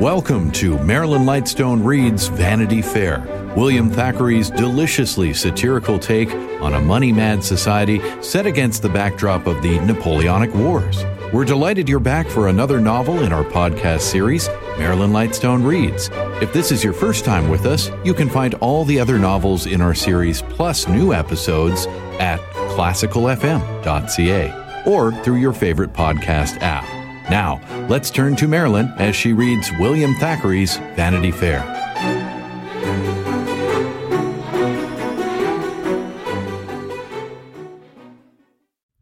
Welcome to Marilyn Lightstone Reads Vanity Fair, William Thackeray's deliciously satirical take on a money mad society set against the backdrop of the Napoleonic Wars. We're delighted you're back for another novel in our podcast series, Marilyn Lightstone Reads. If this is your first time with us, you can find all the other novels in our series plus new episodes at classicalfm.ca or through your favorite podcast app. Now, let's turn to Marilyn as she reads William Thackeray's Vanity Fair.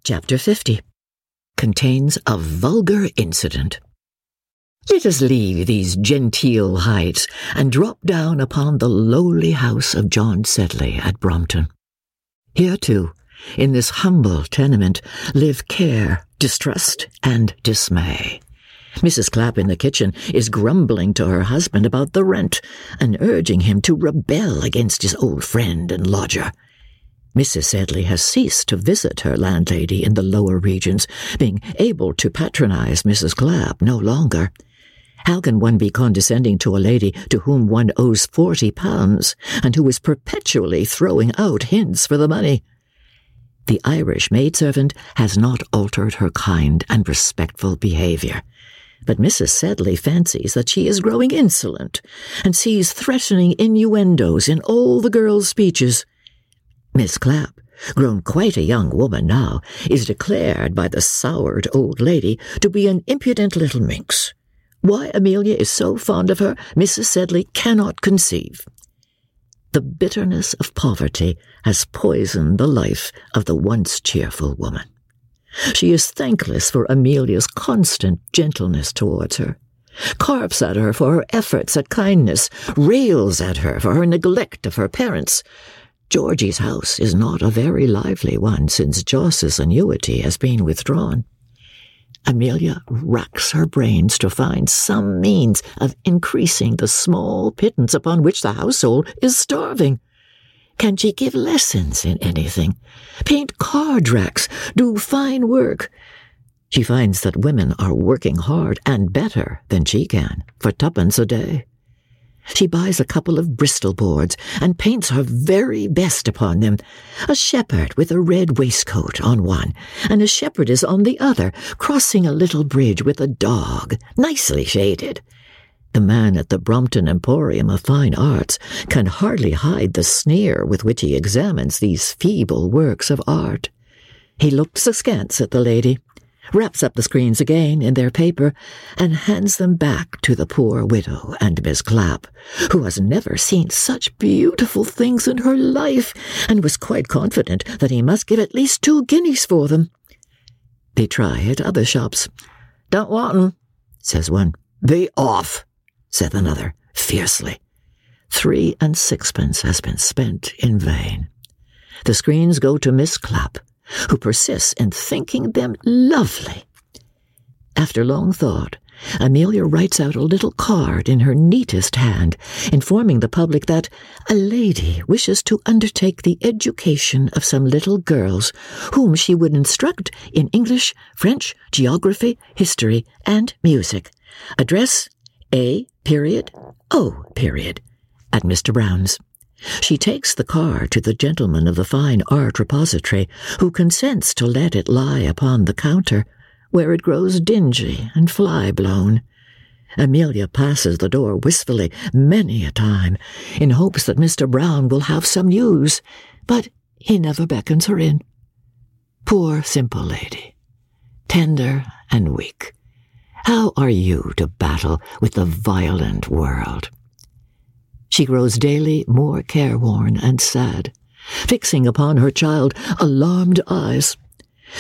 Chapter 50 contains a vulgar incident. Let us leave these genteel heights and drop down upon the lowly house of John Sedley at Brompton. Here, too, in this humble tenement live care, distrust, and dismay. Mrs. Clapp in the kitchen is grumbling to her husband about the rent and urging him to rebel against his old friend and lodger. Mrs. Sedley has ceased to visit her landlady in the lower regions, being able to patronize Mrs. Clapp no longer. How can one be condescending to a lady to whom one owes forty pounds, and who is perpetually throwing out hints for the money? The Irish maidservant has not altered her kind and respectful behaviour. But Mrs. Sedley fancies that she is growing insolent, and sees threatening innuendos in all the girl's speeches. Miss Clapp, grown quite a young woman now, is declared by the soured old lady to be an impudent little minx. Why Amelia is so fond of her, Mrs. Sedley cannot conceive. The bitterness of poverty has poisoned the life of the once cheerful woman. She is thankless for Amelia's constant gentleness towards her, carps at her for her efforts at kindness, rails at her for her neglect of her parents. Georgie's house is not a very lively one since Jos's annuity has been withdrawn. Amelia racks her brains to find some means of increasing the small pittance upon which the household is starving. Can she give lessons in anything? Paint card racks? Do fine work? She finds that women are working hard and better than she can for twopence a day. She buys a couple of Bristol boards and paints her very best upon them. A shepherd with a red waistcoat on one, and a shepherdess on the other, crossing a little bridge with a dog, nicely shaded. The man at the Brompton Emporium of Fine Arts can hardly hide the sneer with which he examines these feeble works of art. He looks askance at the lady, wraps up the screens again in their paper, and hands them back to the poor widow and Miss Clapp, who has never seen such beautiful things in her life, and was quite confident that he must give at least two guineas for them. They try at other shops. Don't want 'em, says one. Be off, said another, fiercely. Three and sixpence has been spent in vain. The screens go to Miss Clapp, who persists in thinking them lovely. After long thought, Amelia writes out a little card in her neatest hand, informing the public that a lady wishes to undertake the education of some little girls, whom she would instruct in English, French, geography, history, and music. Address A. Period O. Period at Mr. Brown's. She takes the car to the gentleman of the fine art repository, who consents to let it lie upon the counter, where it grows dingy and fly blown. Amelia passes the door wistfully many a time, in hopes that Mr. Brown will have some news, but he never beckons her in. Poor simple lady, tender and weak, how are you to battle with the violent world? She grows daily more careworn and sad, fixing upon her child alarmed eyes.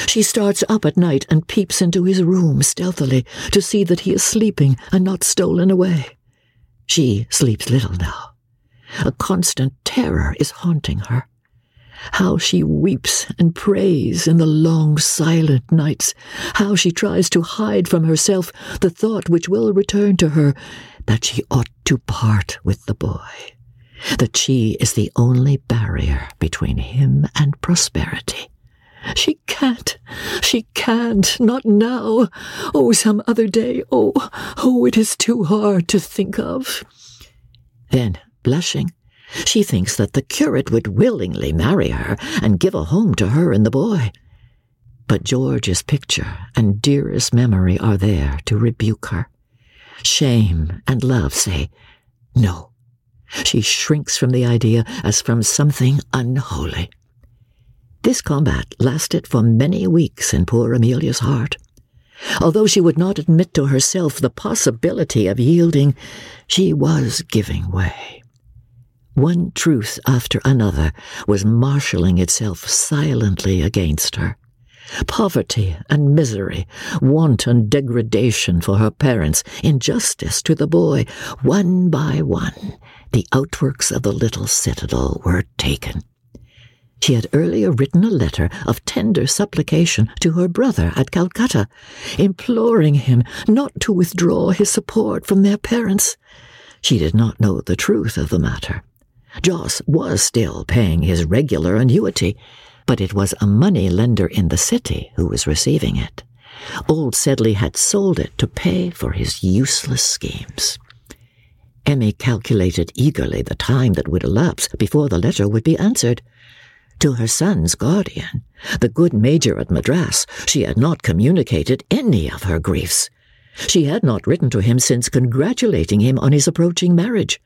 She starts up at night and peeps into his room stealthily to see that he is sleeping and not stolen away. She sleeps little now. A constant terror is haunting her. How she weeps and prays in the long silent nights, how she tries to hide from herself the thought which will return to her that she ought to part with the boy, that she is the only barrier between him and prosperity. She can't. She can't. Not now. Oh, some other day. Oh, oh, it is too hard to think of. Then, blushing, she thinks that the curate would willingly marry her and give a home to her and the boy. But George's picture and dearest memory are there to rebuke her. Shame and love say, no. She shrinks from the idea as from something unholy. This combat lasted for many weeks in poor Amelia's heart. Although she would not admit to herself the possibility of yielding, she was giving way. One truth after another was marshalling itself silently against her. Poverty and misery, want and degradation for her parents, injustice to the boy, one by one, the outworks of the little citadel were taken. She had earlier written a letter of tender supplication to her brother at Calcutta, imploring him not to withdraw his support from their parents. She did not know the truth of the matter. Jos was still paying his regular annuity, but it was a money lender in the city who was receiving it. Old Sedley had sold it to pay for his useless schemes. Emmy calculated eagerly the time that would elapse before the letter would be answered. To her son's guardian, the good major at Madras, she had not communicated any of her griefs. She had not written to him since congratulating him on his approaching marriage.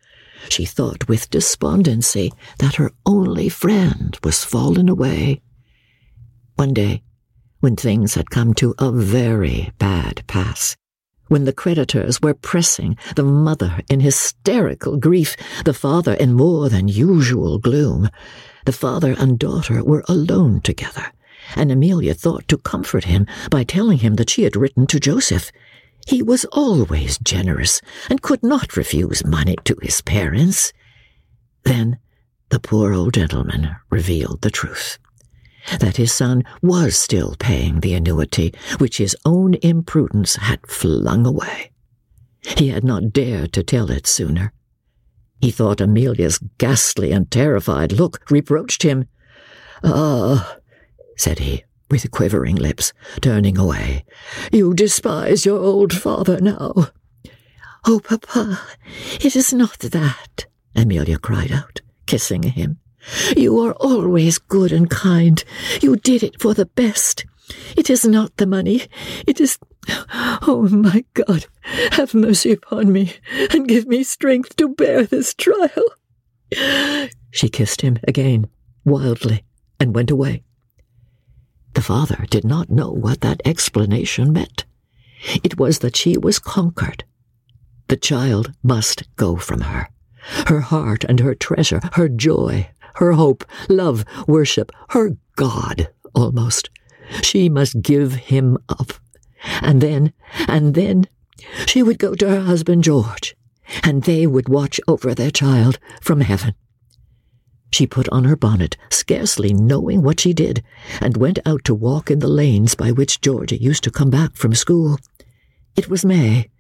She thought with despondency that her only friend was fallen away. One day, when things had come to a very bad pass, when the creditors were pressing, the mother in hysterical grief, the father in more than usual gloom, the father and daughter were alone together, and Amelia thought to comfort him by telling him that she had written to Joseph. He was always generous and could not refuse money to his parents. Then the poor old gentleman revealed the truth that his son was still paying the annuity which his own imprudence had flung away. He had not dared to tell it sooner. He thought Amelia's ghastly and terrified look reproached him. Ah, said he, with quivering lips, turning away, you despise your old father now. Oh, papa, it is not that, Amelia cried out, kissing him. You are always good and kind. You did it for the best. It is not the money. It is. Oh, my God, have mercy upon me and give me strength to bear this trial. She kissed him again, wildly, and went away. The father did not know what that explanation meant. It was that she was conquered. The child must go from her. Her heart and her treasure, her joy, her hope, love, worship, her God, almost. She must give him up. And then, and then, she would go to her husband George, and they would watch over their child from heaven. She put on her bonnet, scarcely knowing what she did, and went out to walk in the lanes by which Georgie used to come back from school. It was May.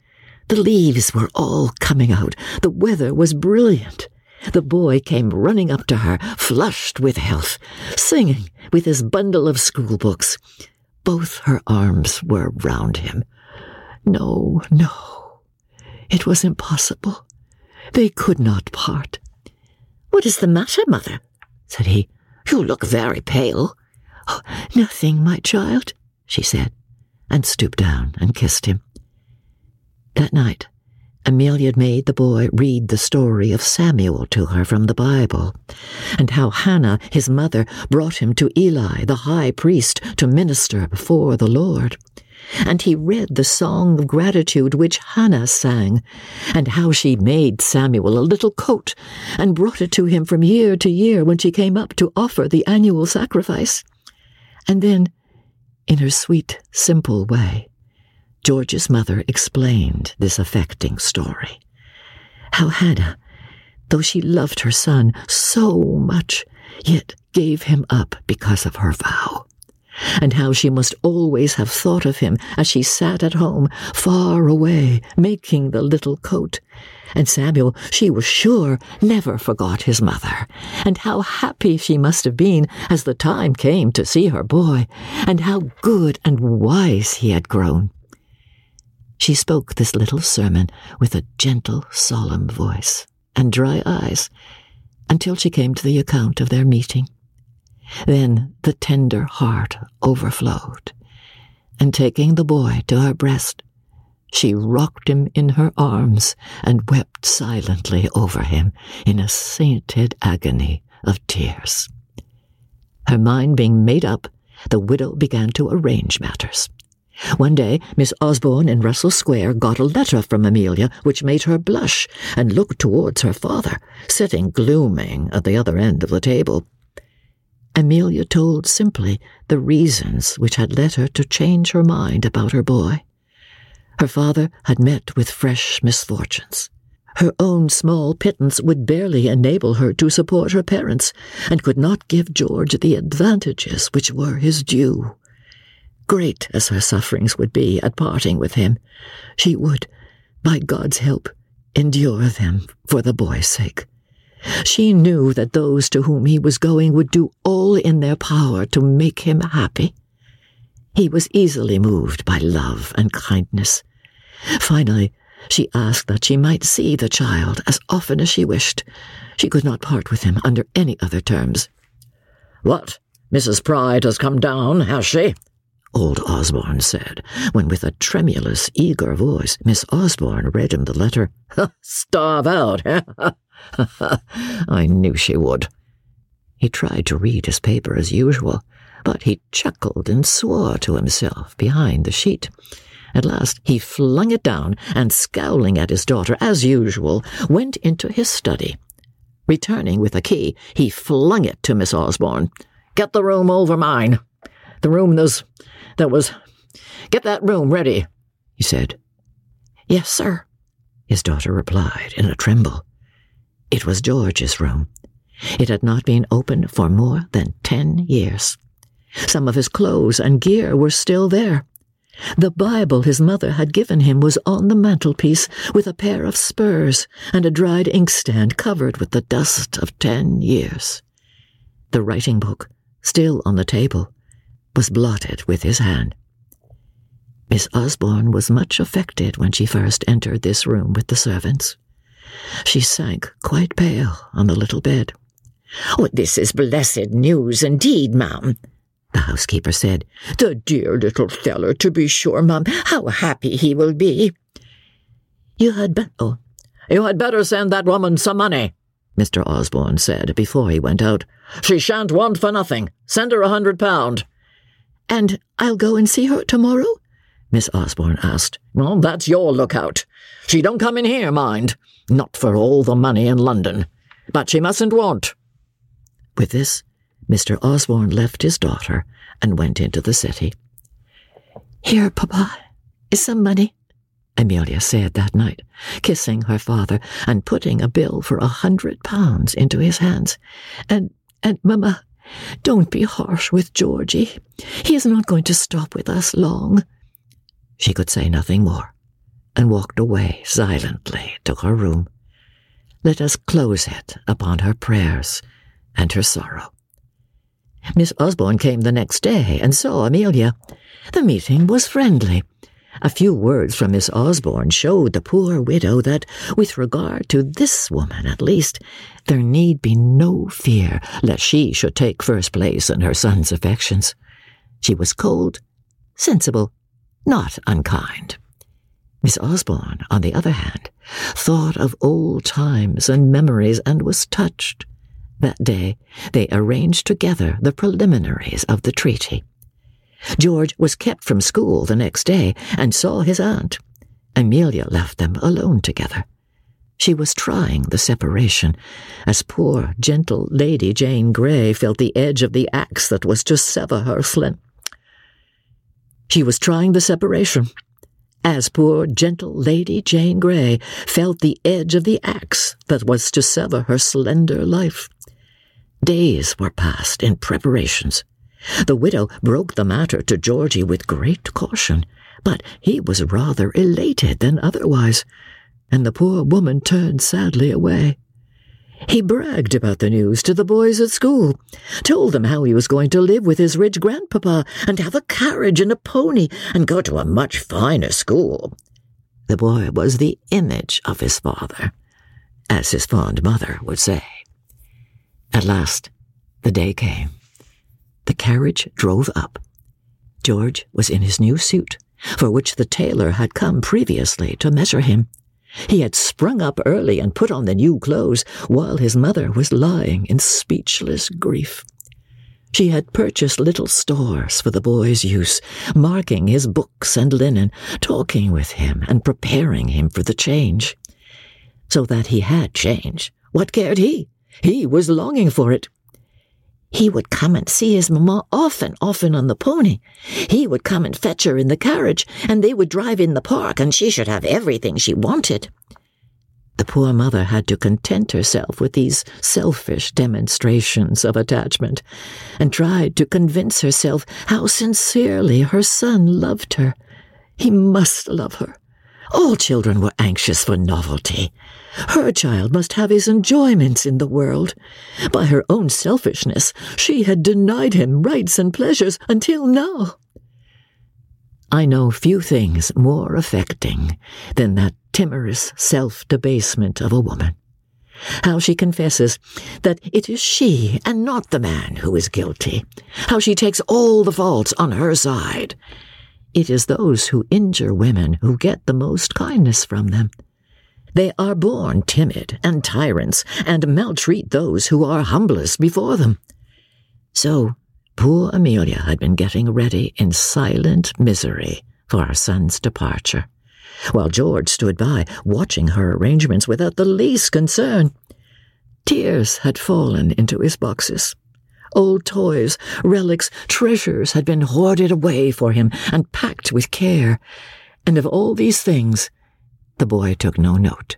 The leaves were all coming out. The weather was brilliant. The boy came running up to her, flushed with health, singing with his bundle of schoolbooks. Both her arms were round him. No, no. It was impossible. They could not part. What is the matter, mother? said he. You look very pale. Oh, nothing, my child, she said, and stooped down and kissed him. That night, Amelia made the boy read the story of Samuel to her from the Bible, and how Hannah, his mother, brought him to Eli, the high priest, to minister before the Lord. And he read the song of gratitude which Hannah sang, and how she made Samuel a little coat, and brought it to him from year to year when she came up to offer the annual sacrifice. And then, in her sweet, simple way, George's mother explained this affecting story. How Hannah, though she loved her son so much, yet gave him up because of her vow, and how she must always have thought of him as she sat at home, far away, making the little coat, and Samuel, she was sure, never forgot his mother, and how happy she must have been as the time came to see her boy, and how good and wise he had grown. She spoke this little sermon with a gentle, solemn voice and dry eyes until she came to the account of their meeting. Then the tender heart overflowed, and taking the boy to her breast, she rocked him in her arms and wept silently over him in a sainted agony of tears. Her mind being made up, the widow began to arrange matters. One day, Miss Osborne in Russell Square got a letter from Amelia which made her blush and look towards her father, sitting glooming at the other end of the table. Amelia told simply the reasons which had led her to change her mind about her boy. Her father had met with fresh misfortunes. Her own small pittance would barely enable her to support her parents, and could not give George the advantages which were his due. Great as her sufferings would be at parting with him, she would, by God's help, endure them for the boy's sake. She knew that those to whom he was going would do all in their power to make him happy. He was easily moved by love and kindness, Finally, she asked that she might see the child as often as she wished. She could not part with him under any other terms. What? Mrs. Pride has come down, has she? Old Osborne said, when with a tremulous, eager voice Miss Osborne read him the letter. Starve out, eh? I knew she would. He tried to read his paper as usual, but he chuckled and swore to himself behind the sheet. At last he flung it down and, scowling at his daughter as usual, went into his study. Returning with a key, he flung it to Miss Osborne. Get the room over mine. The room those that was get that room ready, he said. Yes, sir, his daughter replied in a tremble. It was George's room. It had not been opened for more than ten years. Some of his clothes and gear were still there. The Bible his mother had given him was on the mantelpiece with a pair of spurs and a dried inkstand covered with the dust of ten years. The writing book, still on the table, was blotted with his hand. Miss Osborne was much affected when she first entered this room with the servants. She sank quite pale on the little bed. Oh, this is blessed news indeed, ma'am, the housekeeper said. The dear little feller, to be sure, ma'am. How happy he will be. You had better. Oh, you had better send that woman some money, Mr. Osborne said before he went out. She shan't want for nothing. Send her a hundred pound. And I'll go and see her tomorrow? Miss Osborne asked. Well, that's your lookout. She don't come in here, mind. Not for all the money in London. But she mustn't want. With this, Mr. Osborne left his daughter and went into the city. Here, Papa, is some money, Amelia said that night, kissing her father and putting a bill for a hundred pounds into his hands. And, and, Mamma, don't be harsh with Georgie. He is not going to stop with us long. She could say nothing more, and walked away silently to her room. Let us close it upon her prayers and her sorrow. Miss Osborne came the next day and saw Amelia. The meeting was friendly. A few words from Miss Osborne showed the poor widow that, with regard to this woman at least, there need be no fear lest she should take first place in her son's affections. She was cold, sensible, not unkind. Miss Osborne, on the other hand, thought of old times and memories and was touched. That day, they arranged together the preliminaries of the treaty. George was kept from school the next day and saw his aunt. Amelia left them alone together. She was trying the separation, as poor, gentle Lady Jane Grey felt the edge of the axe that was to sever her slim. She was trying the separation, as poor, gentle Lady Jane Grey felt the edge of the axe that was to sever her slender life. Days were passed in preparations. The widow broke the matter to Georgie with great caution, but he was rather elated than otherwise. and the poor woman turned sadly away. He bragged about the news to the boys at school, told them how he was going to live with his rich grandpapa and have a carriage and a pony and go to a much finer school. The boy was the image of his father, as his fond mother would say. At last, the day came. The carriage drove up. George was in his new suit, for which the tailor had come previously to measure him. He had sprung up early and put on the new clothes while his mother was lying in speechless grief. She had purchased little stores for the boy's use, marking his books and linen, talking with him and preparing him for the change. So that he had change. What cared he? He was longing for it. He would come and see his mamma often, often on the pony. He would come and fetch her in the carriage, and they would drive in the park, and she should have everything she wanted. The poor mother had to content herself with these selfish demonstrations of attachment, and tried to convince herself how sincerely her son loved her. He must love her. All children were anxious for novelty. Her child must have his enjoyments in the world. By her own selfishness, she had denied him rights and pleasures until now. I know few things more affecting than that timorous self debasement of a woman. How she confesses that it is she and not the man who is guilty. How she takes all the faults on her side. It is those who injure women who get the most kindness from them. They are born timid and tyrants, and maltreat those who are humblest before them. So, poor Amelia had been getting ready in silent misery for her son's departure, while George stood by, watching her arrangements without the least concern. Tears had fallen into his boxes. Old toys, relics, treasures had been hoarded away for him and packed with care, and of all these things the boy took no note.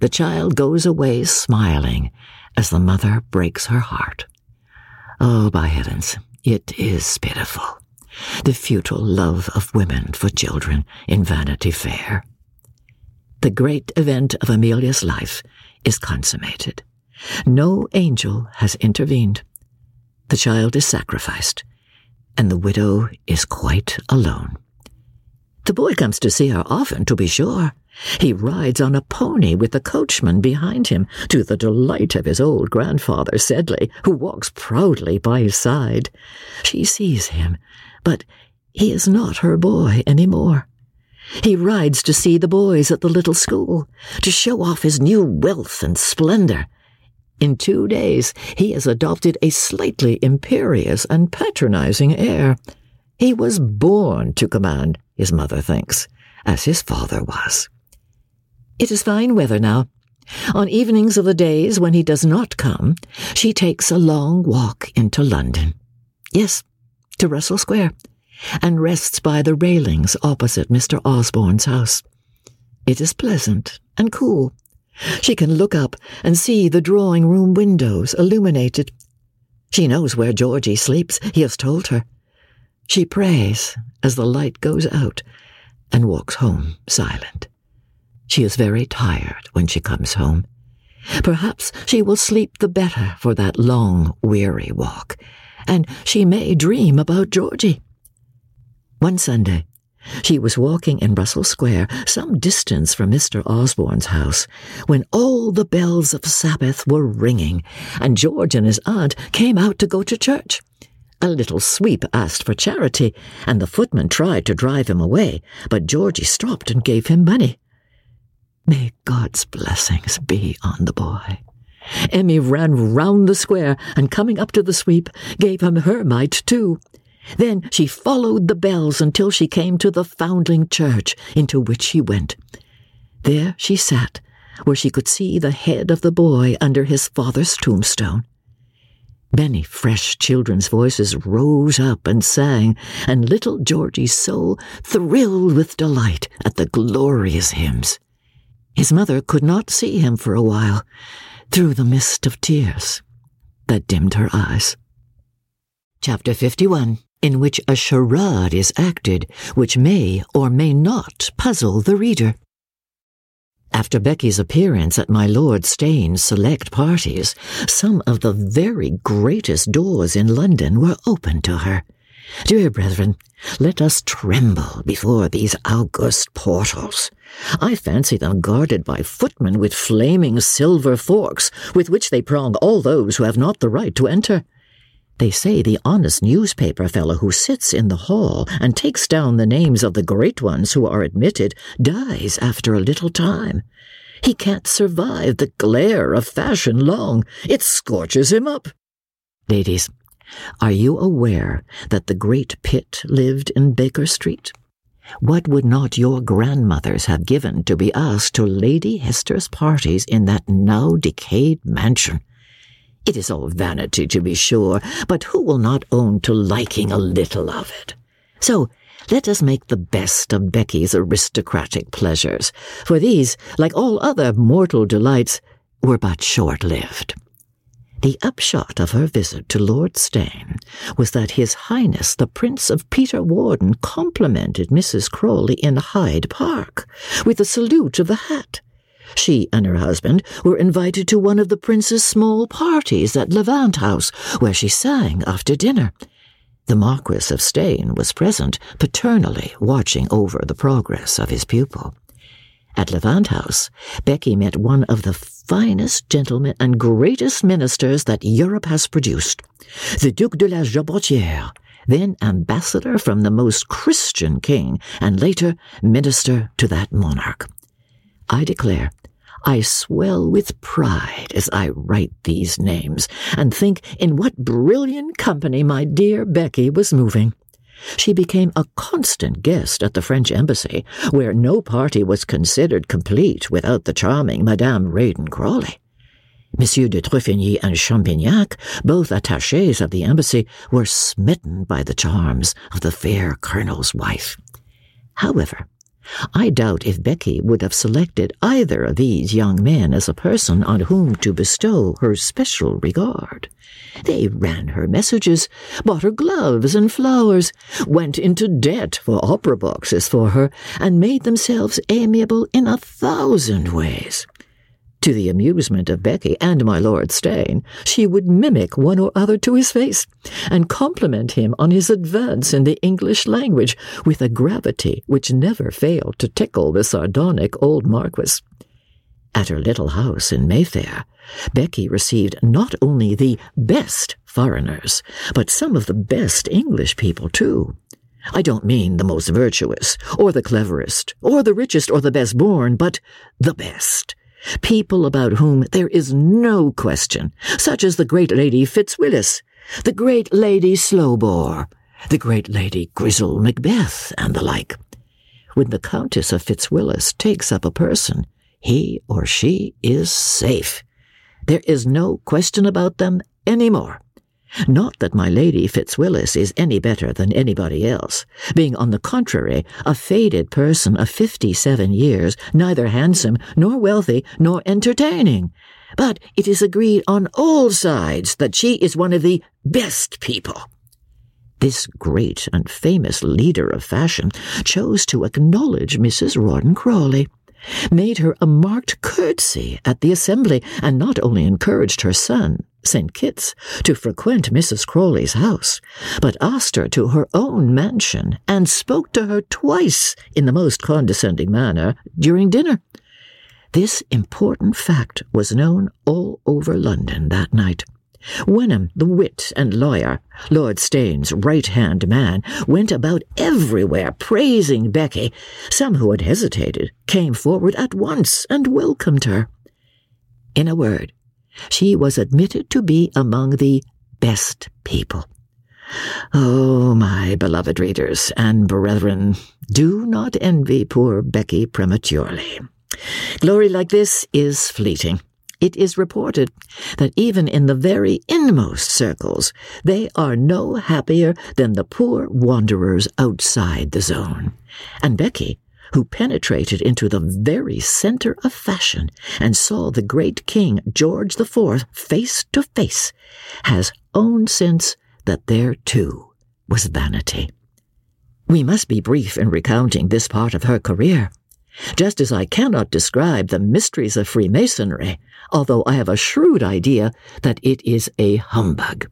The child goes away smiling as the mother breaks her heart. Oh, by heavens, it is pitiful. The futile love of women for children in Vanity Fair. The great event of Amelia's life is consummated. No angel has intervened. The child is sacrificed, and the widow is quite alone. The boy comes to see her often, to be sure, he rides on a pony with the coachman behind him, to the delight of his old grandfather Sedley, who walks proudly by his side. She sees him, but he is not her boy any more. He rides to see the boys at the little school, to show off his new wealth and splendor. In two days he has adopted a slightly imperious and patronizing air. He was born to command, his mother thinks, as his father was. It is fine weather now. On evenings of the days when he does not come, she takes a long walk into London. Yes, to Russell Square, and rests by the railings opposite Mr. Osborne's house. It is pleasant and cool. She can look up and see the drawing room windows illuminated. She knows where Georgie sleeps, he has told her. She prays as the light goes out and walks home silent. She is very tired when she comes home. Perhaps she will sleep the better for that long, weary walk, and she may dream about Georgie. One Sunday, she was walking in Russell Square, some distance from Mr. Osborne's house, when all the bells of Sabbath were ringing, and George and his aunt came out to go to church. A little sweep asked for charity, and the footman tried to drive him away, but Georgie stopped and gave him money. May God's blessings be on the boy. Emmy ran round the square, and coming up to the sweep, gave him her mite too. Then she followed the bells until she came to the foundling church, into which she went. There she sat, where she could see the head of the boy under his father's tombstone. Many fresh children's voices rose up and sang, and little Georgie's soul thrilled with delight at the glorious hymns. His mother could not see him for a while, through the mist of tears that dimmed her eyes. Chapter 51 in which a charade is acted which may or may not puzzle the reader. After Becky's appearance at my Lord Steyne's select parties, some of the very greatest doors in London were opened to her. Dear brethren, let us tremble before these august portals. I fancy them guarded by footmen with flaming silver forks, with which they prong all those who have not the right to enter. They say the honest newspaper fellow who sits in the hall and takes down the names of the great ones who are admitted dies after a little time. He can't survive the glare of fashion long. It scorches him up. Ladies, are you aware that the great Pitt lived in Baker Street? What would not your grandmothers have given to be asked to Lady Hester's parties in that now decayed mansion? It is all vanity, to be sure, but who will not own to liking a little of it? So let us make the best of Becky's aristocratic pleasures, for these, like all other mortal delights, were but short lived. The upshot of her visit to Lord Steyne was that His Highness the Prince of Peterwarden complimented Mrs. Crawley in Hyde Park with a salute of the hat. She and her husband were invited to one of the prince's small parties at Levant House, where she sang after dinner. The Marquis of Steyne was present, paternally watching over the progress of his pupil. At Levant House, Becky met one of the finest gentlemen and greatest ministers that Europe has produced, the Duc de la Jabotiere, then ambassador from the most Christian king, and later minister to that monarch. I declare, I swell with pride as I write these names, and think in what brilliant company my dear Becky was moving. She became a constant guest at the French embassy, where no party was considered complete without the charming Madame Rawdon Crawley. Monsieur de Truffigny and Champignac, both attachés of the embassy, were smitten by the charms of the fair colonel's wife. However, I doubt if Becky would have selected either of these young men as a person on whom to bestow her special regard. They ran her messages, bought her gloves and flowers, went into debt for opera boxes for her, and made themselves amiable in a thousand ways. To the amusement of Becky and my Lord Steyne, she would mimic one or other to his face, and compliment him on his advance in the English language with a gravity which never failed to tickle the sardonic old Marquis. At her little house in Mayfair, Becky received not only the best foreigners, but some of the best English people, too. I don't mean the most virtuous, or the cleverest, or the richest, or the best born, but the best. People about whom there is no question, such as the great Lady Fitzwillis, the great Lady Slowbore, the great Lady Grizzel Macbeth, and the like. When the Countess of Fitzwillis takes up a person, he or she is safe. There is no question about them any more. Not that my Lady Fitzwillis is any better than anybody else, being on the contrary a faded person of fifty seven years, neither handsome, nor wealthy, nor entertaining. But it is agreed on all sides that she is one of the best people. This great and famous leader of fashion chose to acknowledge Mrs. Rawdon Crawley made her a marked curtsy at the assembly, and not only encouraged her son, St. Kitts, to frequent Mrs. Crawley's house, but asked her to her own mansion and spoke to her twice in the most condescending manner during dinner. This important fact was known all over London that night. Wenham, the wit and lawyer, Lord Steyne's right hand man, went about everywhere praising Becky. Some who had hesitated came forward at once and welcomed her. In a word, she was admitted to be among the best people. Oh, my beloved readers and brethren, do not envy poor Becky prematurely. Glory like this is fleeting. It is reported that even in the very inmost circles, they are no happier than the poor wanderers outside the zone. And Becky, who penetrated into the very center of fashion and saw the great King George IV face to face, has owned since that there too was vanity. We must be brief in recounting this part of her career. just as I cannot describe the mysteries of Freemasonry, although I have a shrewd idea that it is a humbug.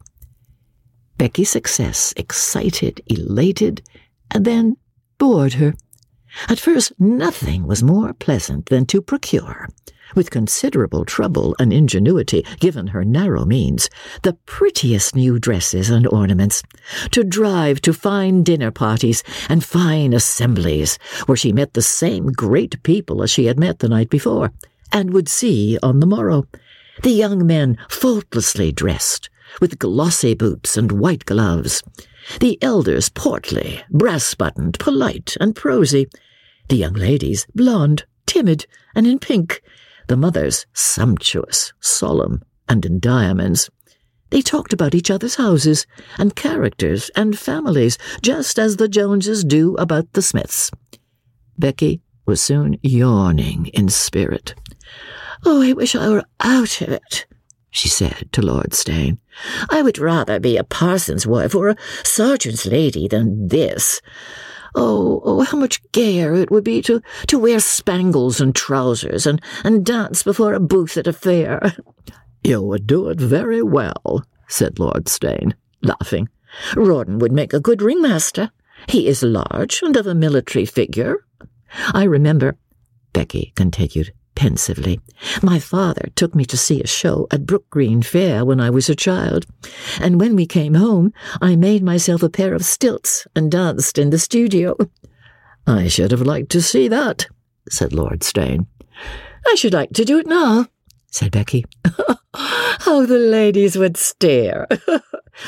Becky's success excited, elated, and then bored her. At first, nothing was more pleasant than to procure, with considerable trouble and ingenuity given her narrow means, the prettiest new dresses and ornaments, to drive to fine dinner parties and fine assemblies, where she met the same great people as she had met the night before, and would see on the morrow. The young men faultlessly dressed, with glossy boots and white gloves. The elders portly, brass buttoned, polite, and prosy. The young ladies blonde, timid, and in pink. The mothers sumptuous, solemn, and in diamonds. They talked about each other's houses, and characters, and families, just as the Joneses do about the Smiths. Becky was soon yawning in spirit. Oh, I wish I were out of it, she said to Lord Steyne. I would rather be a parson's wife or a sergeant's lady than this. Oh, oh, how much gayer it would be to, to wear spangles and trousers and, and dance before a booth at a fair. You would do it very well, said Lord Steyne, laughing. Rawdon would make a good ringmaster. He is large and of a military figure. I remember, Becky continued, pensively. My father took me to see a show at Brook Green Fair when I was a child, and when we came home, I made myself a pair of stilts and danced in the studio. I should have liked to see that, said Lord Steyne. I should like to do it now, said Becky. How the ladies would stare.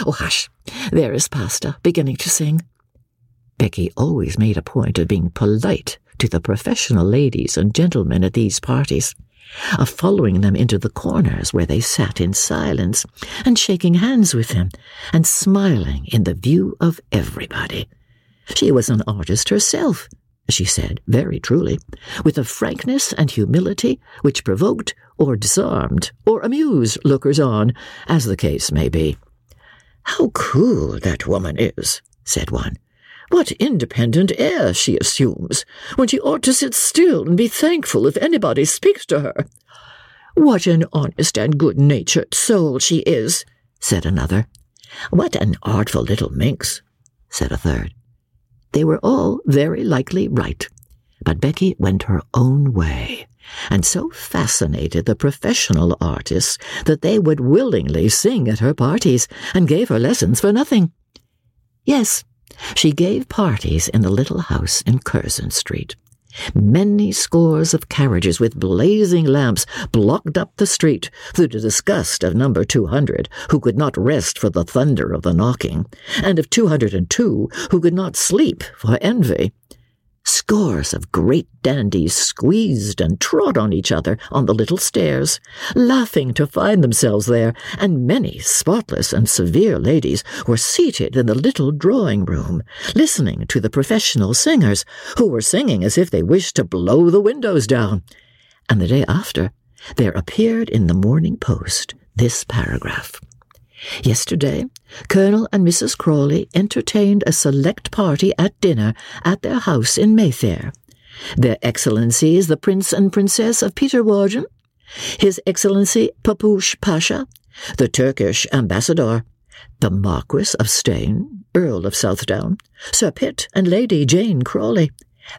oh, hush. There is Pasta beginning to sing. Becky always made a point of being polite to the professional ladies and gentlemen at these parties, of following them into the corners where they sat in silence, and shaking hands with them, and smiling in the view of everybody. She was an artist herself, she said very truly, with a frankness and humility which provoked or disarmed or amused lookers on, as the case may be. How cool that woman is, said one. What independent air she assumes, when she ought to sit still and be thankful if anybody speaks to her. What an honest and good-natured soul she is, said another. What an artful little minx, said a third. They were all very likely right, but Becky went her own way, and so fascinated the professional artists that they would willingly sing at her parties and gave her lessons for nothing. Yes, she gave parties in the little house in Curzon Street. Many scores of carriages with blazing lamps blocked up the street through the disgust of number 200, who could not rest for the thunder of the knocking, and of 202, who could not sleep for envy. Scores of great dandies squeezed and trod on each other on the little stairs, laughing to find themselves there, and many spotless and severe ladies were seated in the little drawing room, listening to the professional singers, who were singing as if they wished to blow the windows down. And the day after, there appeared in the Morning Post this paragraph. Yesterday, Colonel and Mrs. Crawley entertained a select party at dinner at their house in Mayfair. Their Excellencies the Prince and Princess of Peterwarden, His Excellency Papoosh Pasha, the Turkish Ambassador, the Marquis of Steyne, Earl of Southdown, Sir Pitt and Lady Jane Crawley,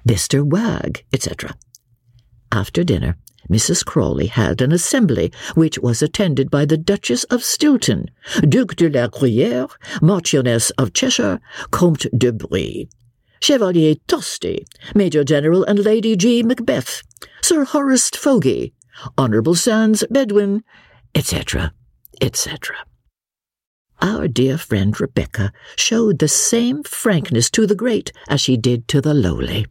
Mr. Wagg, etc. After dinner, Mrs. Crawley had an assembly which was attended by the Duchess of Stilton, Duc de la Gruyere, Marchioness of Cheshire, Comte de Brie, Chevalier Tosti, Major General and Lady G. Macbeth, Sir Horace Fogey, Honourable Sands Bedwin, etc., etc. Our dear friend Rebecca showed the same frankness to the great as she did to the lowly.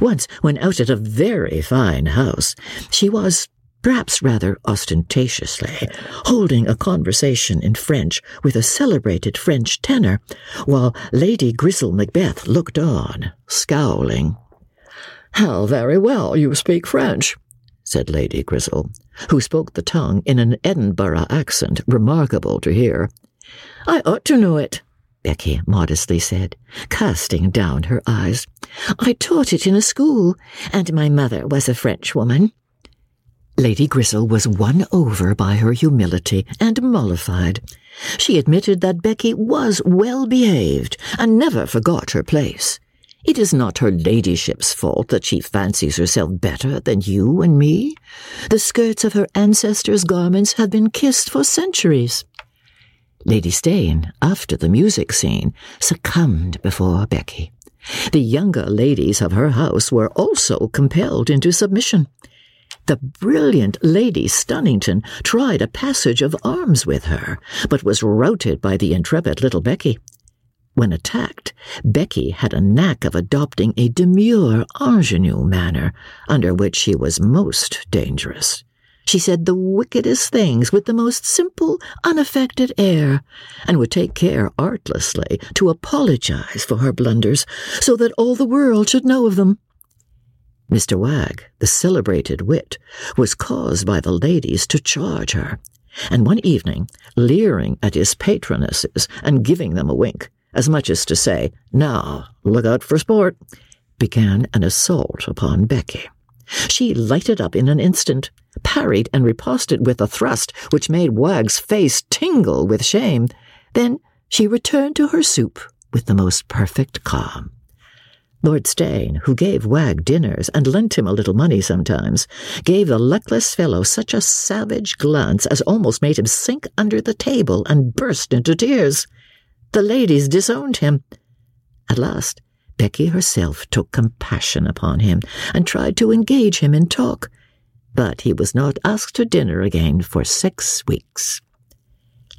Once, when out at a very fine house, she was, perhaps rather ostentatiously, holding a conversation in French with a celebrated French tenor, while Lady Grizzel Macbeth looked on, scowling. How very well you speak French, said Lady Grizzel, who spoke the tongue in an Edinburgh accent remarkable to hear. I ought to know it, Becky modestly said, casting down her eyes. I taught it in a school, and my mother was a Frenchwoman. Lady Grizzel was won over by her humility and mollified. She admitted that Becky was well behaved and never forgot her place. It is not her ladyship's fault that she fancies herself better than you and me. The skirts of her ancestors' garments have been kissed for centuries. Lady Steyne, after the music scene, succumbed before Becky. The younger ladies of her house were also compelled into submission. The brilliant Lady Stunnington tried a passage of arms with her, but was routed by the intrepid little Becky. When attacked, Becky had a knack of adopting a demure ingenue manner, under which she was most dangerous. She said the wickedest things with the most simple, unaffected air, and would take care artlessly to apologize for her blunders, so that all the world should know of them. Mr. Wagg, the celebrated wit, was caused by the ladies to charge her, and one evening, leering at his patronesses and giving them a wink, as much as to say, Now, look out for sport, began an assault upon Becky. She lighted up in an instant, parried and riposted with a thrust which made Wagg's face tingle with shame. Then she returned to her soup with the most perfect calm. Lord Steyne, who gave Wagg dinners and lent him a little money sometimes, gave the luckless fellow such a savage glance as almost made him sink under the table and burst into tears. The ladies disowned him. At last, Becky herself took compassion upon him and tried to engage him in talk, but he was not asked to dinner again for six weeks.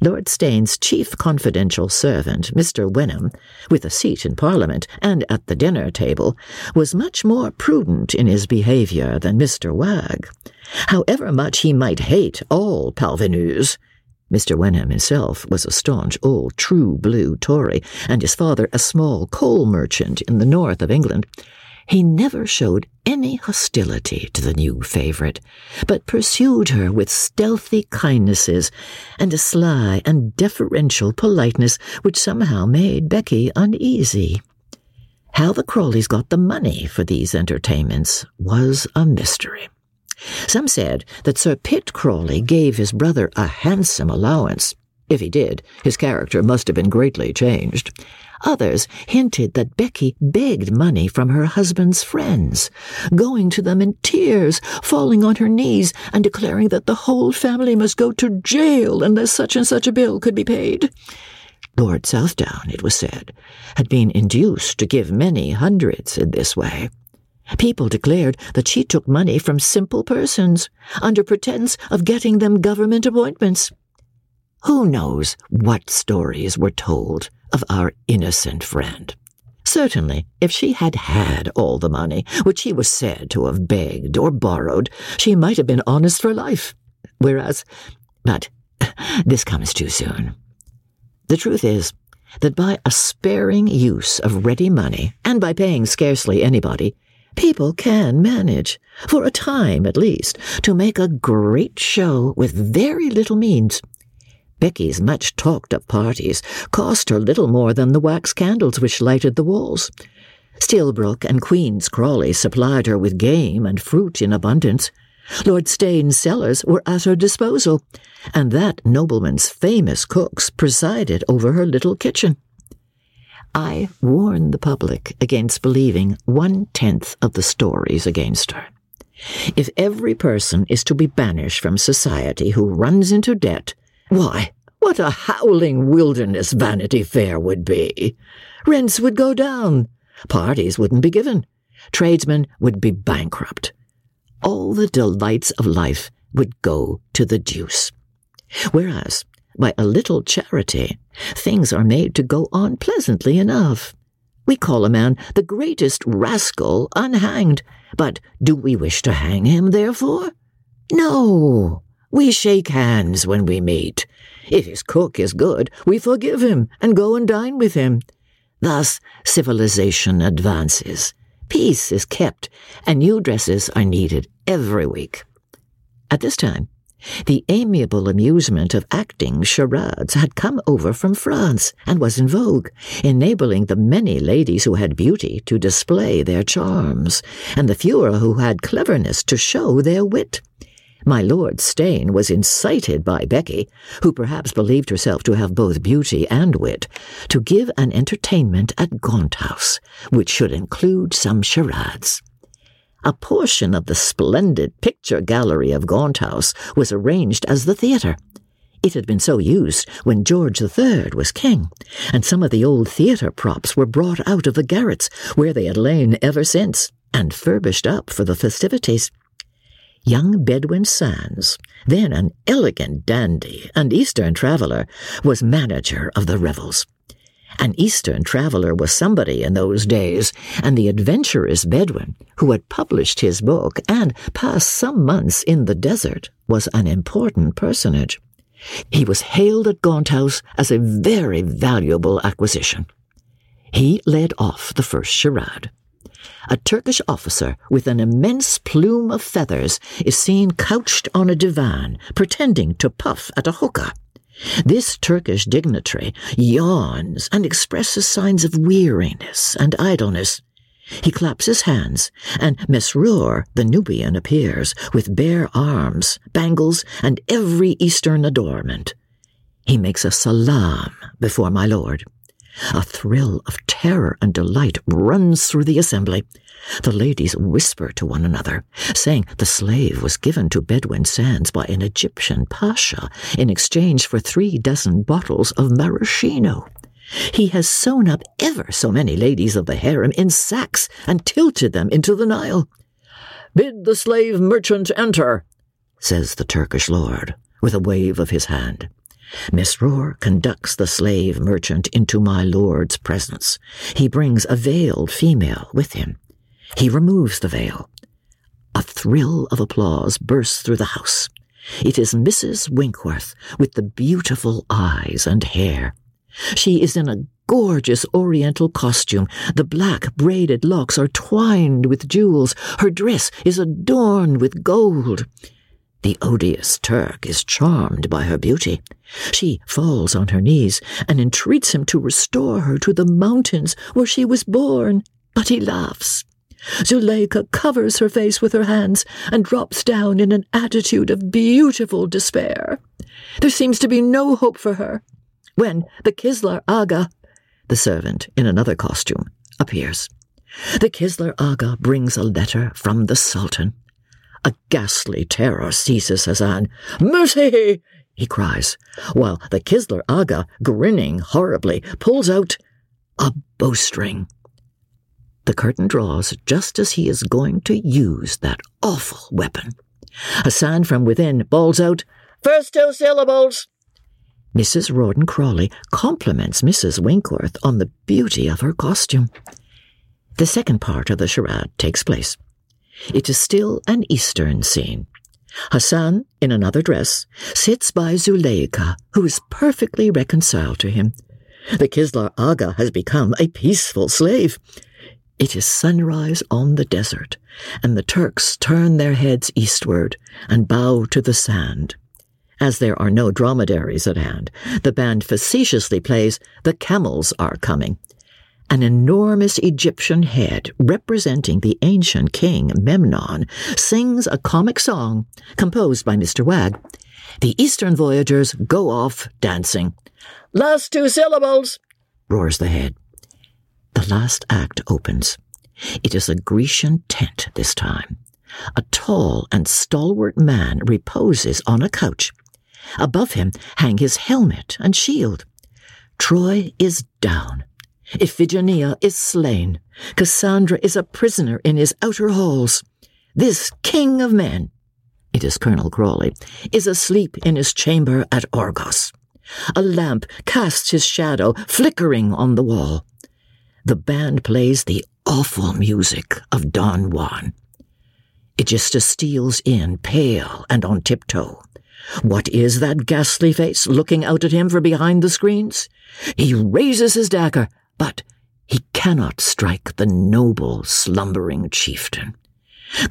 Lord Steyne's chief confidential servant, Mr. Wenham, with a seat in Parliament and at the dinner table, was much more prudent in his behaviour than Mr. Wagg. However much he might hate all parvenus, Mr. Wenham himself was a staunch old true blue Tory, and his father a small coal merchant in the north of England. He never showed any hostility to the new favourite, but pursued her with stealthy kindnesses and a sly and deferential politeness which somehow made Becky uneasy. How the Crawleys got the money for these entertainments was a mystery. Some said that Sir Pitt Crawley gave his brother a handsome allowance. If he did, his character must have been greatly changed. Others hinted that Becky begged money from her husband's friends, going to them in tears, falling on her knees, and declaring that the whole family must go to jail unless such and such a bill could be paid. Lord Southdown, it was said, had been induced to give many hundreds in this way. People declared that she took money from simple persons under pretense of getting them government appointments. Who knows what stories were told of our innocent friend? Certainly, if she had had all the money which she was said to have begged or borrowed, she might have been honest for life. Whereas, but this comes too soon. The truth is that by a sparing use of ready money, and by paying scarcely anybody, people can manage, for a time at least, to make a great show with very little means. Becky's much talked of parties cost her little more than the wax candles which lighted the walls. Stillbrook and Queen's Crawley supplied her with game and fruit in abundance. Lord Steyne's cellars were at her disposal, and that nobleman's famous cooks presided over her little kitchen. I warn the public against believing one tenth of the stories against her. If every person is to be banished from society who runs into debt, why, what a howling wilderness Vanity Fair would be! Rents would go down, parties wouldn't be given, tradesmen would be bankrupt. All the delights of life would go to the deuce. Whereas, by a little charity, things are made to go on pleasantly enough. We call a man the greatest rascal unhanged, but do we wish to hang him, therefore? No. We shake hands when we meet. If his cook is good, we forgive him and go and dine with him. Thus civilization advances. Peace is kept, and new dresses are needed every week. At this time, The amiable amusement of acting charades had come over from France and was in vogue, enabling the many ladies who had beauty to display their charms, and the fewer who had cleverness to show their wit. My Lord Steyne was incited by Becky, who perhaps believed herself to have both beauty and wit, to give an entertainment at Gaunt House, which should include some charades. A portion of the splendid picture gallery of Gaunt House was arranged as the theatre. It had been so used when George III was king, and some of the old theatre props were brought out of the garrets where they had lain ever since, and furbished up for the festivities. Young Bedwin Sands, then an elegant dandy and Eastern traveller, was manager of the revels. An Eastern traveller was somebody in those days, and the adventurous Bedwin, who had published his book and passed some months in the desert, was an important personage. He was hailed at Gaunt House as a very valuable acquisition. He led off the first charade. A Turkish officer with an immense plume of feathers is seen couched on a divan, pretending to puff at a hookah. This Turkish dignitary yawns and expresses signs of weariness and idleness. He claps his hands, and Mesrour, the Nubian, appears with bare arms, bangles, and every Eastern adornment. He makes a salam before my lord. A thrill of terror and delight runs through the assembly. The ladies whisper to one another, saying the slave was given to Bedwin Sands by an Egyptian pasha in exchange for three dozen bottles of maraschino. He has sewn up ever so many ladies of the harem in sacks and tilted them into the Nile. Bid the slave merchant enter, says the Turkish lord, with a wave of his hand. Mesrour conducts the slave merchant into my lord's presence. He brings a veiled female with him. He removes the veil. A thrill of applause bursts through the house. It is Mrs. Winkworth with the beautiful eyes and hair. She is in a gorgeous oriental costume. The black braided locks are twined with jewels. Her dress is adorned with gold. The odious Turk is charmed by her beauty. She falls on her knees and entreats him to restore her to the mountains where she was born, but he laughs. Zuleika covers her face with her hands and drops down in an attitude of beautiful despair. There seems to be no hope for her. When the Kislar Aga, the servant in another costume, appears. The Kislar Aga brings a letter from the Sultan. A ghastly terror seizes Hassan. Mercy! he cries, while the Kislar Aga, grinning horribly, pulls out a bowstring. The curtain draws just as he is going to use that awful weapon. Hassan from within bawls out, First two syllables! Mrs. Rawdon Crawley compliments Mrs. Winkworth on the beauty of her costume. The second part of the charade takes place. It is still an Eastern scene. Hassan, in another dress, sits by Zuleika, who is perfectly reconciled to him. The Kislar Aga has become a peaceful slave. It is sunrise on the desert, and the Turks turn their heads eastward and bow to the sand. As there are no dromedaries at hand, the band facetiously plays The Camels Are Coming, an enormous Egyptian head representing the ancient king Memnon sings a comic song composed by Mr. Wagg. The Eastern voyagers go off dancing. Last two syllables, roars the head. The last act opens. It is a Grecian tent this time. A tall and stalwart man reposes on a couch. Above him hang his helmet and shield. Troy is down. Iphigenia is slain. Cassandra is a prisoner in his outer halls. This king of men, it is Colonel Crawley, is asleep in his chamber at Argos. A lamp casts his shadow flickering on the wall. The band plays the awful music of Don Juan. Aegisthus steals in, pale and on tiptoe. What is that ghastly face looking out at him from behind the screens? He raises his dagger but he cannot strike the noble slumbering chieftain.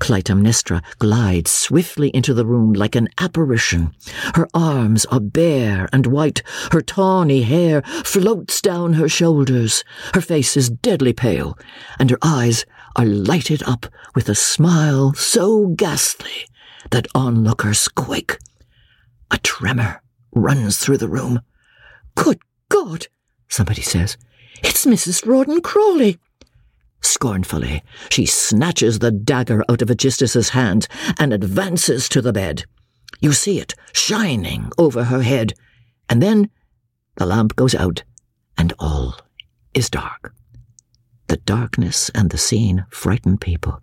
Clytemnestra glides swiftly into the room like an apparition. Her arms are bare and white, her tawny hair floats down her shoulders, her face is deadly pale, and her eyes are lighted up with a smile so ghastly that onlookers quake. A tremor runs through the room. Good God, somebody says. It's Mrs. Rawdon Crawley. Scornfully, she snatches the dagger out of Aegisthus's hand and advances to the bed. You see it shining over her head, and then the lamp goes out, and all is dark. The darkness and the scene frighten people.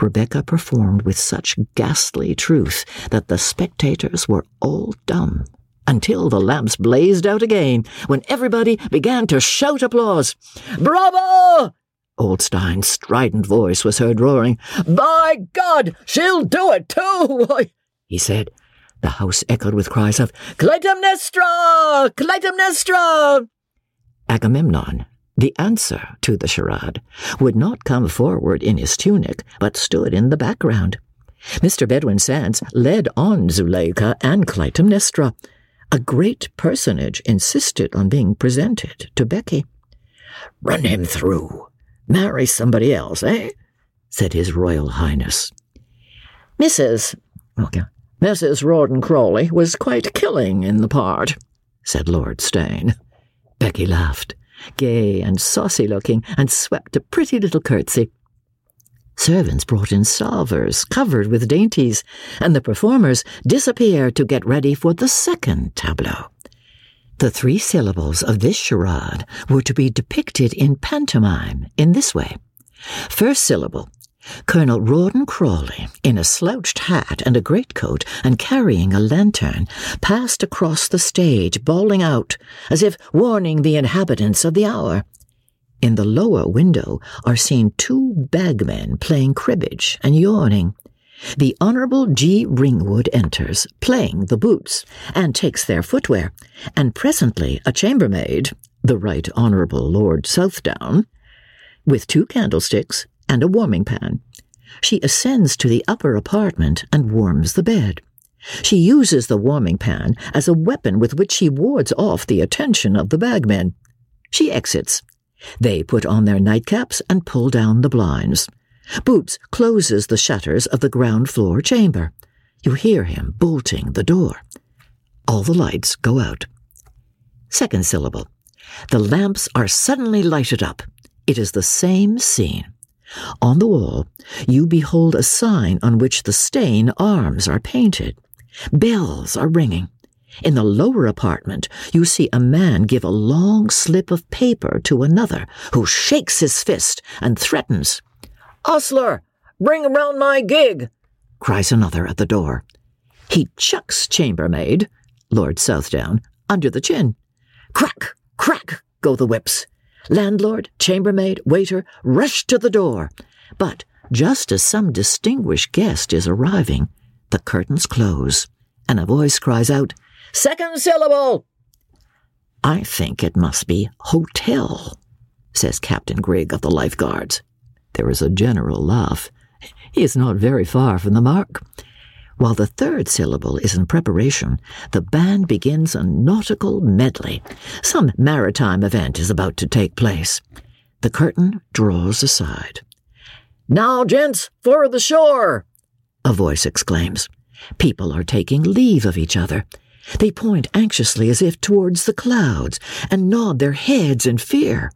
Rebecca performed with such ghastly truth that the spectators were all dumb until the lamps blazed out again, when everybody began to shout applause. Bravo! Old Steyne's strident voice was heard roaring. By God, she'll do it too, he said. The house echoed with cries of Clytemnestra! Clytemnestra! Agamemnon, the answer to the charade, would not come forward in his tunic, but stood in the background. Mr. Bedwin Sands led on Zuleika and Clytemnestra. A great personage insisted on being presented to Becky. Run him through, Marry somebody else, eh? said His Royal Highness. Mrs. Okay. Mrs. Rawdon Crawley was quite killing in the part, said Lord Steyne. Becky laughed, gay and saucy looking, and swept a pretty little curtsy. Servants brought in salvers covered with dainties, and the performers disappeared to get ready for the second tableau. The three syllables of this charade were to be depicted in pantomime in this way. First syllable, Colonel Rawdon Crawley, in a slouched hat and a greatcoat and carrying a lantern, passed across the stage, bawling out, as if warning the inhabitants of the hour. In the lower window are seen two bagmen playing cribbage and yawning. The Honourable G. Ringwood enters, playing the boots, and takes their footwear, and presently a chambermaid, the Right Honourable Lord Southdown, with two candlesticks and a warming pan. She ascends to the upper apartment and warms the bed. She uses the warming pan as a weapon with which she wards off the attention of the bagmen. She exits. They put on their nightcaps and pull down the blinds. Boots closes the shutters of the ground floor chamber. You hear him bolting the door. All the lights go out. Second syllable. The lamps are suddenly lighted up. It is the same scene. On the wall, you behold a sign on which the Steyne arms are painted. Bells are ringing. In the lower apartment, you see a man give a long slip of paper to another, who shakes his fist and threatens. Ostler, bring round my gig, cries another at the door. He chucks chambermaid, Lord Southdown, under the chin. Crack, crack go the whips. Landlord, chambermaid, waiter rush to the door. But just as some distinguished guest is arriving, the curtains close, and a voice cries out, Second syllable! I think it must be hotel, says Captain Grigg of the Life Guards. There is a general laugh. He is not very far from the mark. While the third syllable is in preparation, the band begins a nautical medley. Some maritime event is about to take place. The curtain draws aside. Now, gents, for the shore! A voice exclaims. People are taking leave of each other. They point anxiously as if towards the clouds and nod their heads in fear.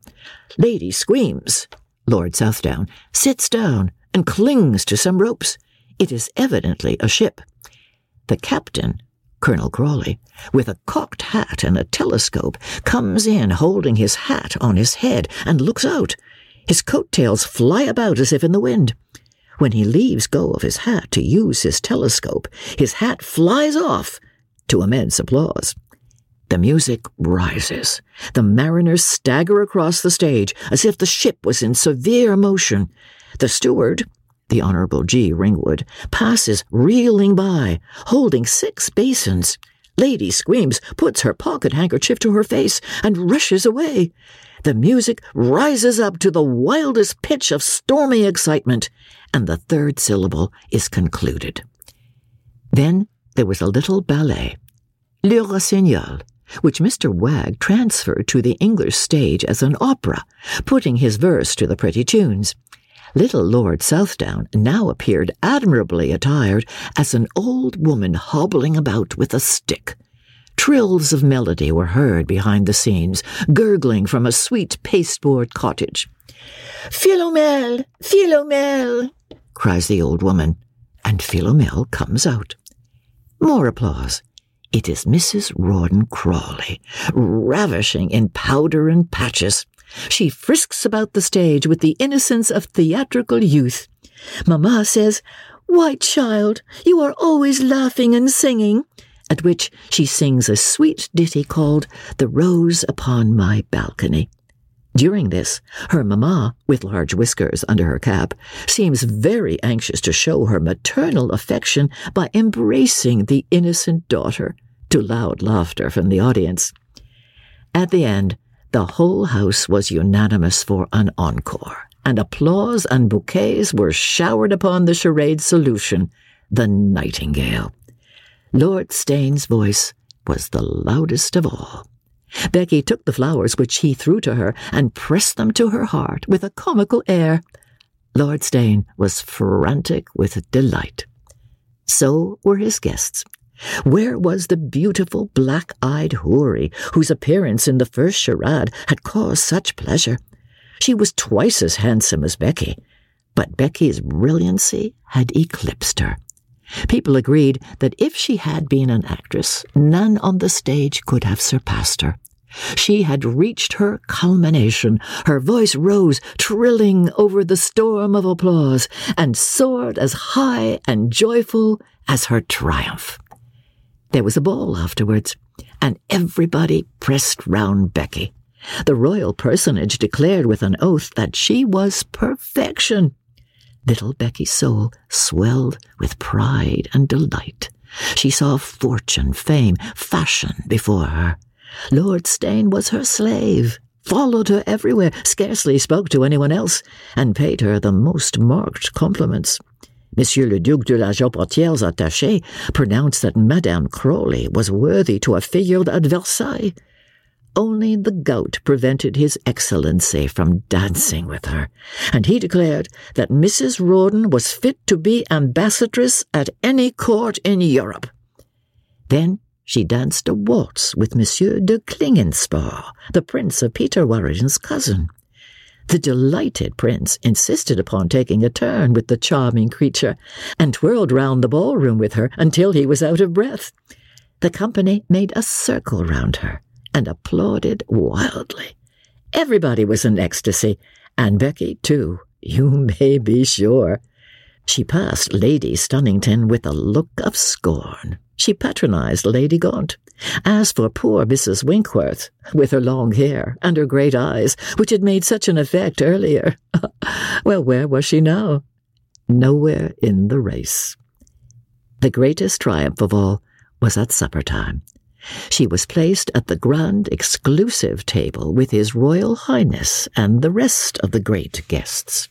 Lady screams. Lord Southdown sits down and clings to some ropes. It is evidently a ship. The captain, Colonel Crawley, with a cocked hat and a telescope, comes in holding his hat on his head and looks out. His coat tails fly about as if in the wind. When he leaves go of his hat to use his telescope, his hat flies off, to immense applause. The music rises. The mariners stagger across the stage as if the ship was in severe motion. The steward, the Honorable G. Ringwood, passes reeling by, holding six basins. Lady screams, puts her pocket handkerchief to her face, and rushes away. the music rises up to the wildest pitch of stormy excitement, and the third syllable is concluded. Then there was a little ballet, Le Rossignol, which Mr. Wagg transferred to the English stage as an opera, putting his verse to the pretty tunes. Little Lord Southdown now appeared admirably attired as an old woman hobbling about with a stick. Trills of melody were heard behind the scenes, gurgling from a sweet pasteboard cottage. Philomel! Philomel! cries the old woman, and Philomel comes out. More applause. It is Mrs. Rawdon Crawley, ravishing in powder and patches. She frisks about the stage with the innocence of theatrical youth. Mamma says, White child, you are always laughing and singing. At which she sings a sweet ditty called The Rose Upon My Balcony. During this, her mamma, with large whiskers under her cap, seems very anxious to show her maternal affection by embracing the innocent daughter, to loud laughter from the audience. At the end, the whole house was unanimous for an encore, and applause and bouquets were showered upon the charade solution, the nightingale. Lord Steyne's voice was the loudest of all. Becky took the flowers which he threw to her and pressed them to her heart with a comical air. Lord Steyne was frantic with delight. So were his guests. Where was the beautiful black-eyed houri whose appearance in the first charade had caused such pleasure? She was twice as handsome as Becky, but Becky's brilliancy had eclipsed her. People agreed that if she had been an actress, none on the stage could have surpassed her. She had reached her culmination. Her voice rose, trilling over the storm of applause, and soared as high and joyful as her triumph. There was a ball afterwards, and everybody pressed round Becky. The royal personage declared with an oath that she was perfection. Little Becky's soul swelled with pride and delight. She saw fortune, fame, fashion before her. Lord Steyne was her slave, followed her everywhere, scarcely spoke to anyone else, and paid her the most marked compliments. Monsieur le Duc de la Jabotière's attaché pronounced that Madame Crawley was worthy to have figured at Versailles. Only the gout prevented His Excellency from dancing with her, and he declared that Mrs. Rawdon was fit to be ambassadress at any court in Europe. Then she danced a waltz with Monsieur de Klingenspohr, the Prince of Peterwarden's cousin. The delighted prince insisted upon taking a turn with the charming creature, and twirled round the ballroom with her until he was out of breath. The company made a circle round her, and applauded wildly. Everybody was in ecstasy, and Becky, too, you may be sure. She passed Lady Stunnington with a look of scorn. She patronized Lady Gaunt. As for poor Mrs. Winkworth, with her long hair and her great eyes, which had made such an effect earlier, well, where was she now? Nowhere in the race. The greatest triumph of all was at supper time. She was placed at the grand exclusive table with His Royal Highness and the rest of the great guests.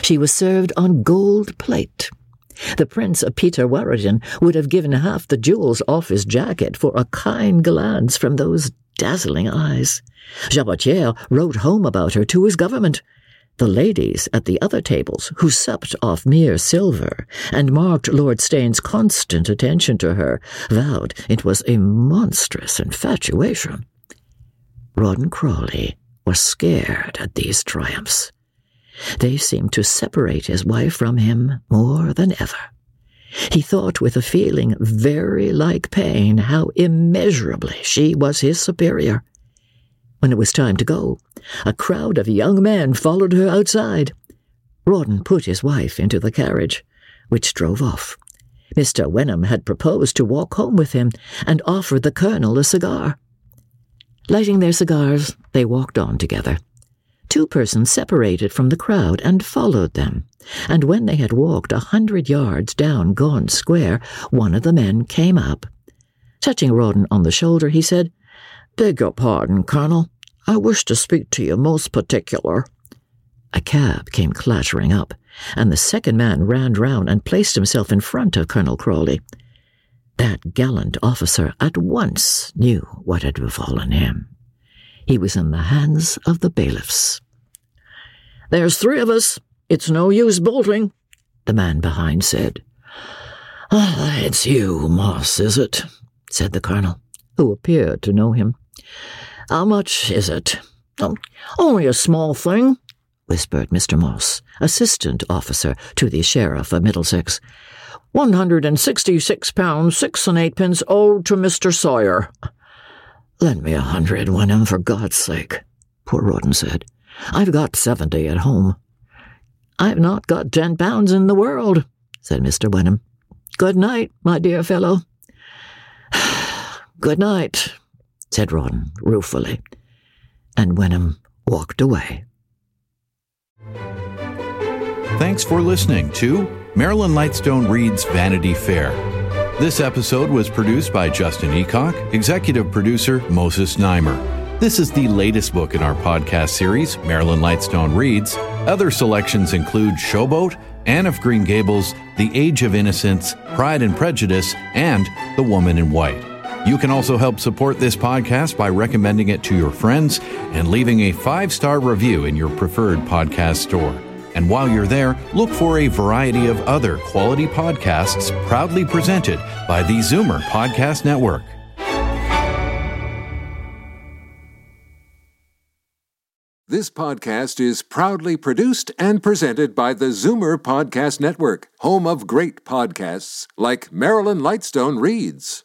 She was served on gold plate. The Prince of Peterwarden would have given half the jewels off his jacket for a kind glance from those dazzling eyes. Jabotiere wrote home about her to his government. The ladies at the other tables, who supped off mere silver, and marked Lord Steyne's constant attention to her, vowed it was a monstrous infatuation. Rawdon Crawley was scared at these triumphs. They seemed to separate his wife from him more than ever. He thought with a feeling very like pain how immeasurably she was his superior. When it was time to go, a crowd of young men followed her outside. Rawdon put his wife into the carriage, which drove off. Mr. Wenham had proposed to walk home with him and offered the colonel a cigar. Lighting their cigars, they walked on together. Two persons separated from the crowd and followed them, and when they had walked a hundred yards down Gaunt Square, one of the men came up. Touching Rawdon on the shoulder, he said, Beg your pardon, Colonel. I wish to speak to you most particular. A cab came clattering up, and the second man ran round and placed himself in front of Colonel Crawley. That gallant officer at once knew what had befallen him. He was in the hands of the bailiffs. There's three of us. It's no use bolting, the man behind said. Ah, it's you, Moss, is it? said the colonel, who appeared to know him. How much is it? Oh, only a small thing, whispered Mr. Moss, assistant officer to the sheriff of Middlesex. One hundred and sixty-six pounds six and eightpence owed to Mr. Sawyer. Lend me a hundred, Wenham, for God's sake, poor Rawdon said. I've got seventy at home. I've not got ten pounds in the world, said Mr. Wenham. Good night, my dear fellow. Good night, said Rawdon ruefully, and Wenham walked away. Thanks for listening to Marilyn Lightstone Reads Vanity Fair. This episode was produced by Justin Eacock, executive producer Moses Znaimer. This is the latest book in our podcast series, Marilyn Lightstone Reads. Other selections include Showboat, Anne of Green Gables, The Age of Innocence, Pride and Prejudice, and The Woman in White. You can also help support this podcast by recommending it to your friends and leaving a five star review in your preferred podcast store. And while you're there, look for a variety of other quality podcasts proudly presented by the Zoomer Podcast Network. This podcast is proudly produced and presented by the Zoomer Podcast Network, home of great podcasts like Marilyn Lightstone Reads.